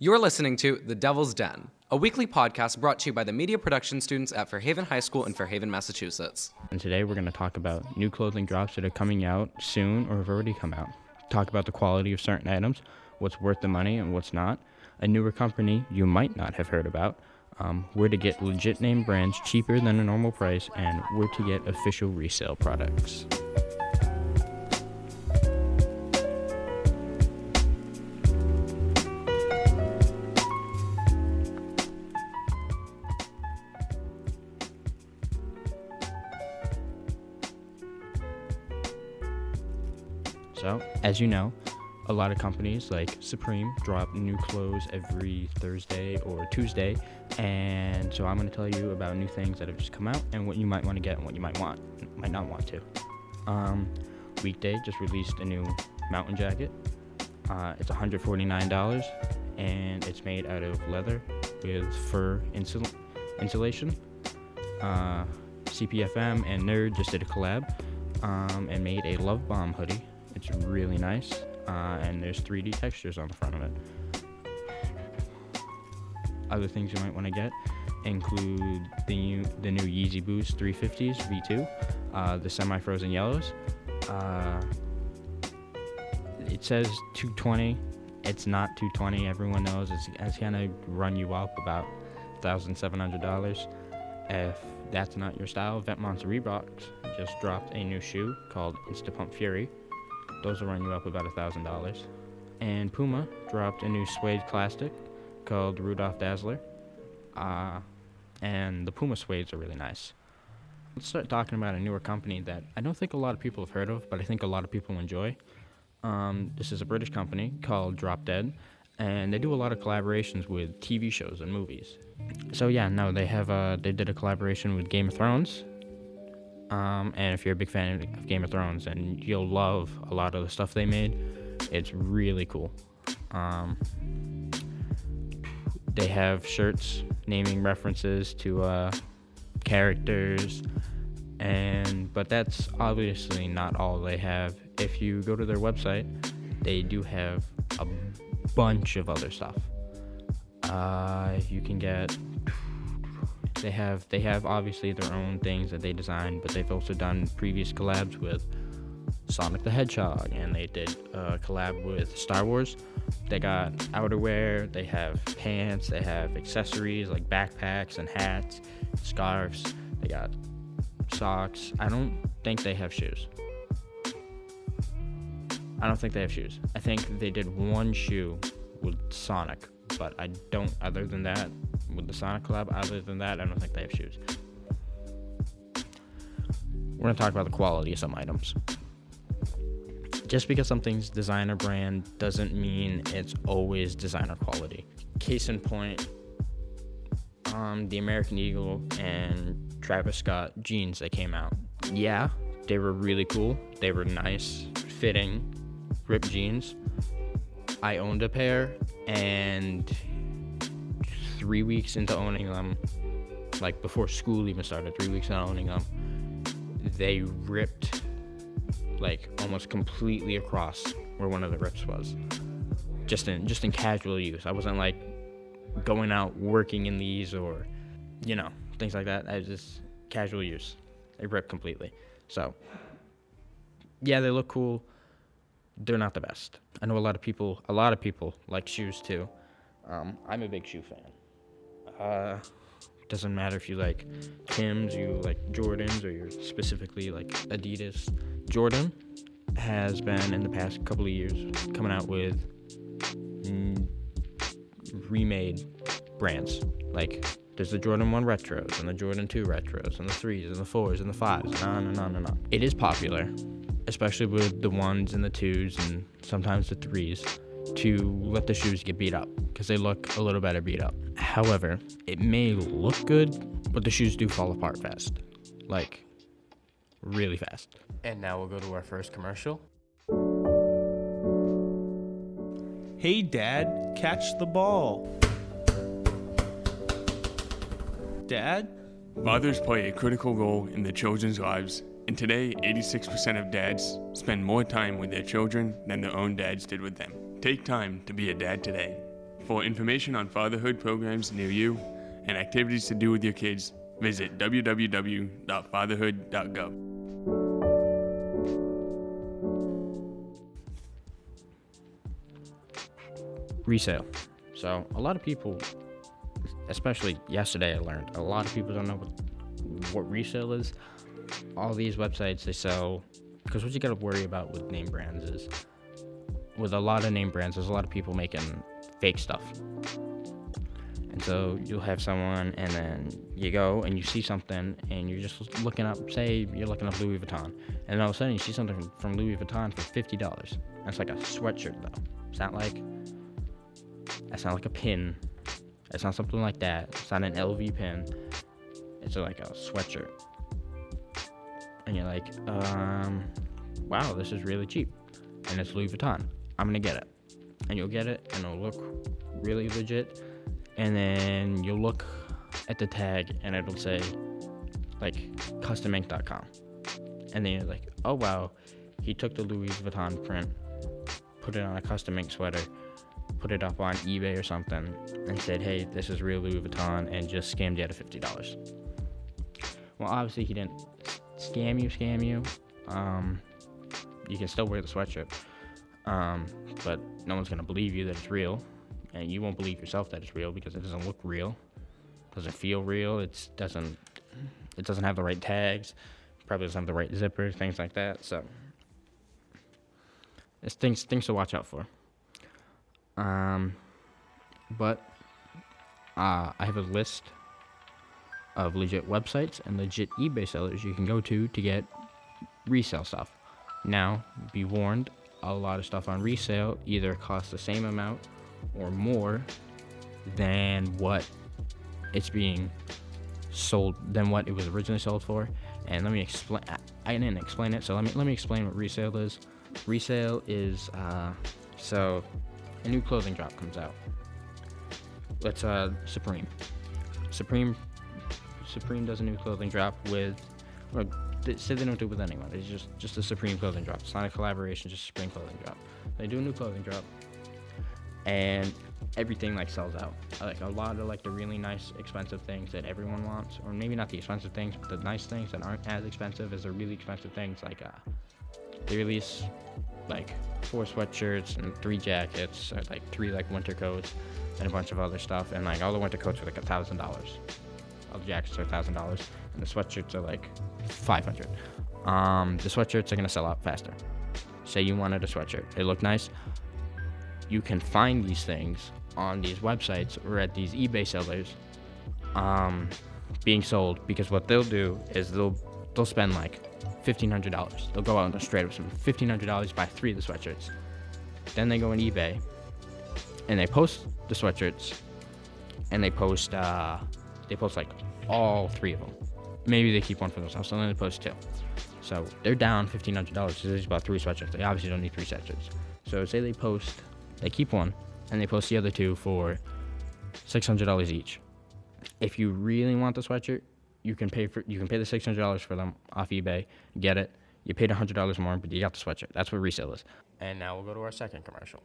You're listening to The Devil's Den, a weekly podcast brought to you by the media production students at Fairhaven High School in Fairhaven, Massachusetts. And today we're going to talk about new clothing drops that are coming out soon or have already come out. Talk about the quality of certain items, what's worth the money and what's not, a newer company you might not have heard about, um, where to get legit name brands cheaper than a normal price, and where to get official resale products. So, as you know, a lot of companies like Supreme drop new clothes every Thursday or Tuesday, and so I'm going to tell you about new things that have just come out and what you might want to get and what you might want, might not want to. Um, Weekday just released a new mountain jacket. Uh, it's $149 and it's made out of leather with fur insul- insulation. Uh, CPFM and Nerd just did a collab um, and made a Love Bomb hoodie. It's really nice, uh, and there's 3D textures on the front of it. Other things you might want to get include the new the new Yeezy Boost 350s V2, uh, the semi-frozen yellows. Uh, it says 220. It's not 220. Everyone knows it's, it's gonna run you up about $1,700. If that's not your style, Vetements Reeboks just dropped a new shoe called Instapump Fury. Those will run you up about a thousand dollars. And Puma dropped a new suede classic called Rudolf Dassler. Uh, and the Puma suedes are really nice. Let's start talking about a newer company that I don't think a lot of people have heard of, but I think a lot of people enjoy. Um, this is a British company called Drop Dead, and they do a lot of collaborations with TV shows and movies. So yeah, no, they have uh, they did a collaboration with Game of Thrones, um, and if you're a big fan of Game of Thrones, and you'll love a lot of the stuff they made, it's really cool. Um, they have shirts naming references to uh, characters, and but that's obviously not all they have. If you go to their website, they do have a bunch of other stuff. Uh, you can get they have they have obviously their own things that they design, but they've also done previous collabs with Sonic the Hedgehog, and they did a collab with Star Wars. They got outerwear, they have pants, they have accessories like backpacks and hats, scarves. They got socks. I don't think they have shoes. I don't think they have shoes. I think they did one shoe with Sonic, but I don't. Other than that, with the Sonic collab, other than that, I don't think they have shoes. We're gonna talk about the quality of some items. Just because something's designer brand doesn't mean it's always designer quality. Case in point, um, the American Eagle and Travis Scott jeans that came out. Yeah, they were really cool. They were nice, fitting, ripped jeans. I owned a pair, and three weeks into owning them, like before school even started, three weeks into owning them, they ripped like almost completely across where one of the rips was. Just in just in casual use. I wasn't like going out working in these or you know, things like that. I was just casual use. They ripped completely. So yeah, they look cool. They're not the best. I know a lot of people a lot of people like shoes too. Um, I'm a big shoe fan. Uh, doesn't matter if you like Tim's, you like Jordans, or you're specifically like Adidas. Jordan has been in the past couple of years coming out with mm, remade brands. Like there's the Jordan 1 retros and the Jordan 2 retros and the 3s and the 4s and the 5s and on and on and on. It is popular, especially with the 1s and the 2s and sometimes the 3s to let the shoes get beat up because they look a little better beat up. However, it may look good, but the shoes do fall apart fast. Like, really fast. And now we'll go to our first commercial. Hey, Dad, catch the ball. Dad? Fathers play a critical role in their children's lives, and today, 86% of dads spend more time with their children than their own dads did with them. Take time to be a dad today. For information on fatherhood programs near you and activities to do with your kids, visit www.fatherhood.gov. resale. So a lot of people, especially yesterday, I learned a lot of people don't know what what resale is. All these websites they sell because what you got to worry about with name brands is with a lot of name brands, there's a lot of people making fake stuff. And so you'll have someone, and then you go and you see something, and you're just looking up. Say you're looking up Louis Vuitton, and all of a sudden you see something from, Louis Vuitton for fifty dollars. That's like a sweatshirt though. It's not like that's not like a pin. It's not something like that. It's not an LV pin. It's like a sweatshirt. And you're like, um, wow, this is really cheap. And it's Louis Vuitton. I'm gonna get it. And you'll get it, and it'll look really legit. And then you'll look at the tag, and it'll say, like, customink.com. And then you're like, oh wow, he took the Louis Vuitton print, put it on a custom ink sweater, put it up on eBay or something and said, hey, this is real Louis Vuitton and just scammed you out of $50. Well, obviously, he didn't scam you, scam you. Um, you can still wear the sweatshirt, um, but no one's going to believe you that it's real. And you won't believe yourself that it's real because it doesn't look real, doesn't feel real. It doesn't, it doesn't have the right tags, probably doesn't have the right zipper, things like that. So, it's things things to watch out for. Um, but uh, I have a list of legit websites and legit eBay sellers you can go to to get resale stuff. Now, be warned, a lot of stuff on resale either costs the same amount or more than what it's being sold than what it was originally sold for. And let me explain. I didn't explain it, so let me let me explain what resale is. Resale is uh, so a new clothing drop comes out. Let's uh Supreme. Supreme Supreme does a new clothing drop with or they say they don't do it with anyone. It's just just a Supreme clothing drop. It's not a collaboration, just a Supreme clothing drop. They do a new clothing drop and everything like sells out. Like a lot of like the really nice expensive things that everyone wants, or maybe not the expensive things, but the nice things that aren't as expensive as the really expensive things. Like uh, they release like four sweatshirts and three jackets, or like three like winter coats and a bunch of other stuff. And like all the winter coats are like a thousand dollars. All the jackets are a thousand dollars, and the sweatshirts are like five hundred. Um, the sweatshirts are gonna sell out faster. Say you wanted a sweatshirt, it looked nice. You can find these things on these websites or at these eBay sellers, um, being sold because what they'll do is they'll they'll spend like fifteen hundred dollars. They'll go out and straight up some fifteen hundred dollars buy three of the sweatshirts. Then they go on eBay and they post the sweatshirts and they post uh, they post like all three of them. Maybe they keep one for themselves, so then they post two. So they're down fifteen hundred dollars. So they just bought three sweatshirts. They obviously don't need three sweatshirts. So say they post, they keep one, and they post the other two for six hundred dollars each. If you really want the sweatshirt, you can pay for you can pay the six hundred dollars for them off eBay, get it. You paid hundred dollars more, but you got the sweatshirt. That's what resale is. And now we'll go to our second commercial.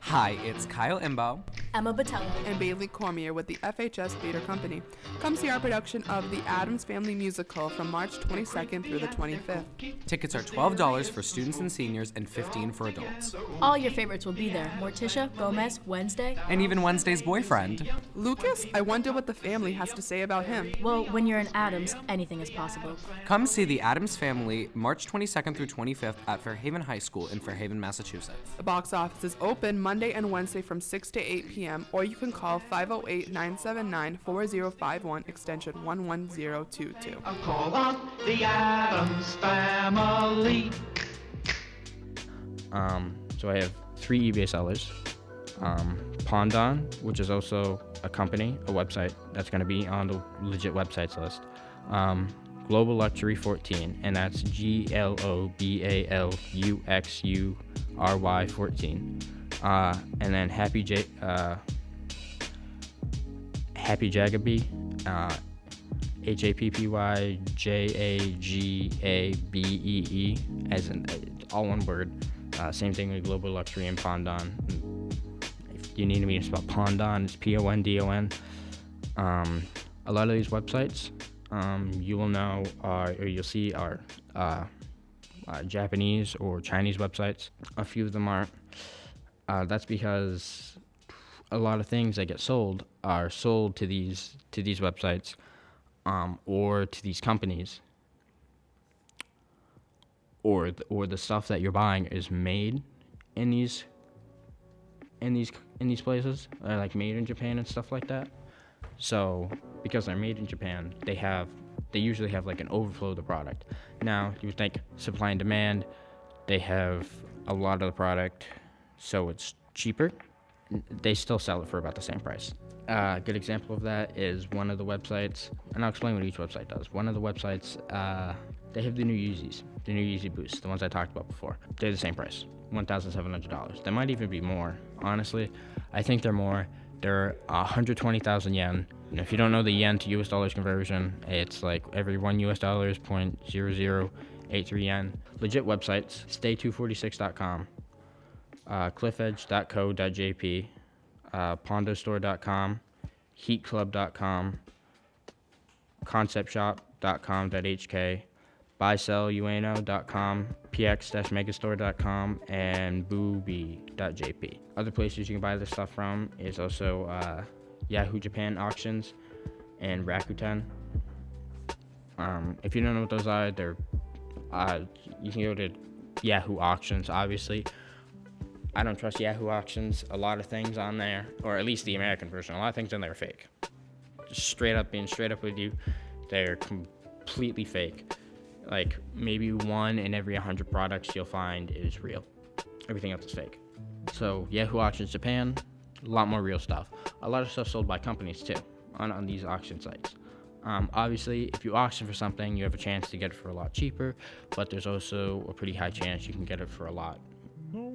Hi, it's Kyle Imbo. Emma Batello. and Bailey Cormier with the FHS Theater Company. Come see our production of The Addams Family Musical from March 22nd through the 25th. Tickets are $12 for students and seniors and 15 for adults. All your favorites will be there. Morticia, Gomez, Wednesday. And even Wednesday's boyfriend. Lucas, I wonder what the family has to say about him. Well, when you're in Addams, anything is possible. Come see the Addams Family March 22nd through 25th at Fairhaven High School in Fairhaven, Massachusetts. The box office is open Monday and Wednesday from 6 to 8 p.m., or you can call 508 979 4051, extension 11022. Call on the Addams family. Um, so I have three eBay sellers. Um, Pondon, which is also a company, a website that's going to be on the legit websites list. Um, Global Luxury 14, and that's G L O B A L U X U R Y 14. Uh, and then Happy J, uh, Happy Jagabee, uh, H A P P Y J A G A B E E, as in uh, all one word. Uh, same thing with Global Luxury and Pondon. If you need me to spell Pondon, it's P O N D O N. Um, a lot of these websites, um, you will know, are, or you'll see, are uh, uh, Japanese or Chinese websites. A few of them aren't. Uh, that's because a lot of things that get sold are sold to these to these websites um, or to these companies. Or th- or the stuff that you're buying is made in these in these in these places uh, like made in Japan and stuff like that. So because they're made in Japan they have they usually have like an overflow of the product. Now you think supply and demand they have a lot of the product so it's cheaper they still sell it for about the same price uh, a good example of that is one of the websites, and I'll explain what each website does. One of the websites, uh, they have the new Yeezys, the new Yeezy Boosts, the ones I talked about before. They're the same price, $1,700. They might even be more, honestly. I think they're more. They're 120,000 yen. And if you don't know the yen to US dollars conversion, it's like every one US dollar is 0.0083 yen. Legit websites, stay246.com, uh, cliffedge.co.jp, uh, pondostore.com, heatclub.com, conceptshop.com.hk, buysell.ueno.com, px-megastore.com, and booby.jp. Other places you can buy this stuff from is also uh, Yahoo Japan Auctions and Rakuten. Um, if you don't know what those are, they're uh, you can go to Yahoo Auctions, obviously. I don't trust Yahoo Auctions. A lot of things on there, or at least the American version, a lot of things on there are fake. Just straight up being straight up with you, they're completely fake. Like maybe one in every 100 products you'll find is real. Everything else is fake. So Yahoo Auctions Japan, a lot more real stuff. A lot of stuff sold by companies too on, on these auction sites. Um, obviously, if you auction for something, you have a chance to get it for a lot cheaper, but there's also a pretty high chance you can get it for a lot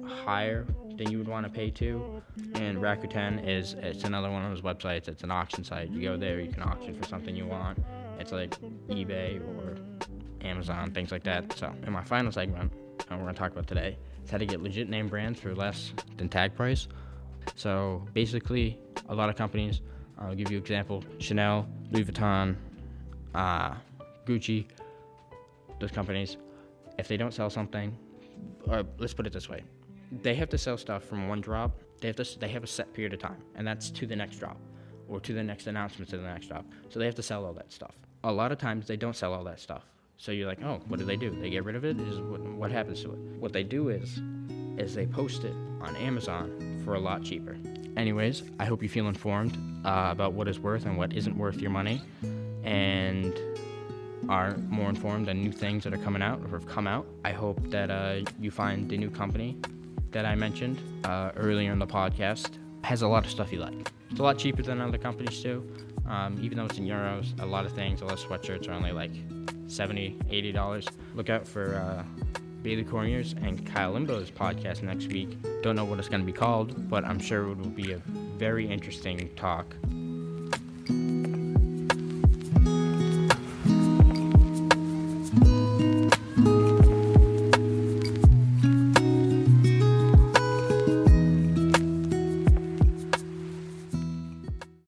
higher than you would want to pay to. And Rakuten is it's another one of those websites. It's an auction site. You go there, you can auction for something you want. It's like eBay or Amazon, things like that. So, in my final segment, uh, we're gonna talk about today is how to get legit name brands for less than tag price. So basically, a lot of companies. I'll give you example: Chanel, Louis Vuitton, uh, Gucci. Those companies, if they don't sell something, or let's put it this way, they have to sell stuff from one drop. They have to. They have a set period of time, and that's to the next drop, or to the next announcement to the next drop. So they have to sell all that stuff. A lot of times they don't sell all that stuff. So you're like, oh, what do they do? They get rid of it. Is what, what happens to it? What they do is, is they post it on Amazon for a lot cheaper. Anyways, I hope you feel informed uh, about what is worth and what isn't worth your money, and are more informed on new things that are coming out or have come out. I hope that uh, you find the new company that I mentioned uh, earlier in the podcast has a lot of stuff you like. It's a lot cheaper than other companies too. Um, even though it's in euros, a lot of things, a lot of sweatshirts are only like 70 80 dollars. Look out for uh, Bailey Cormier's and Kyle Limbo's podcast next week. Don't know what it's going to be called, but I'm sure it will be a very interesting talk.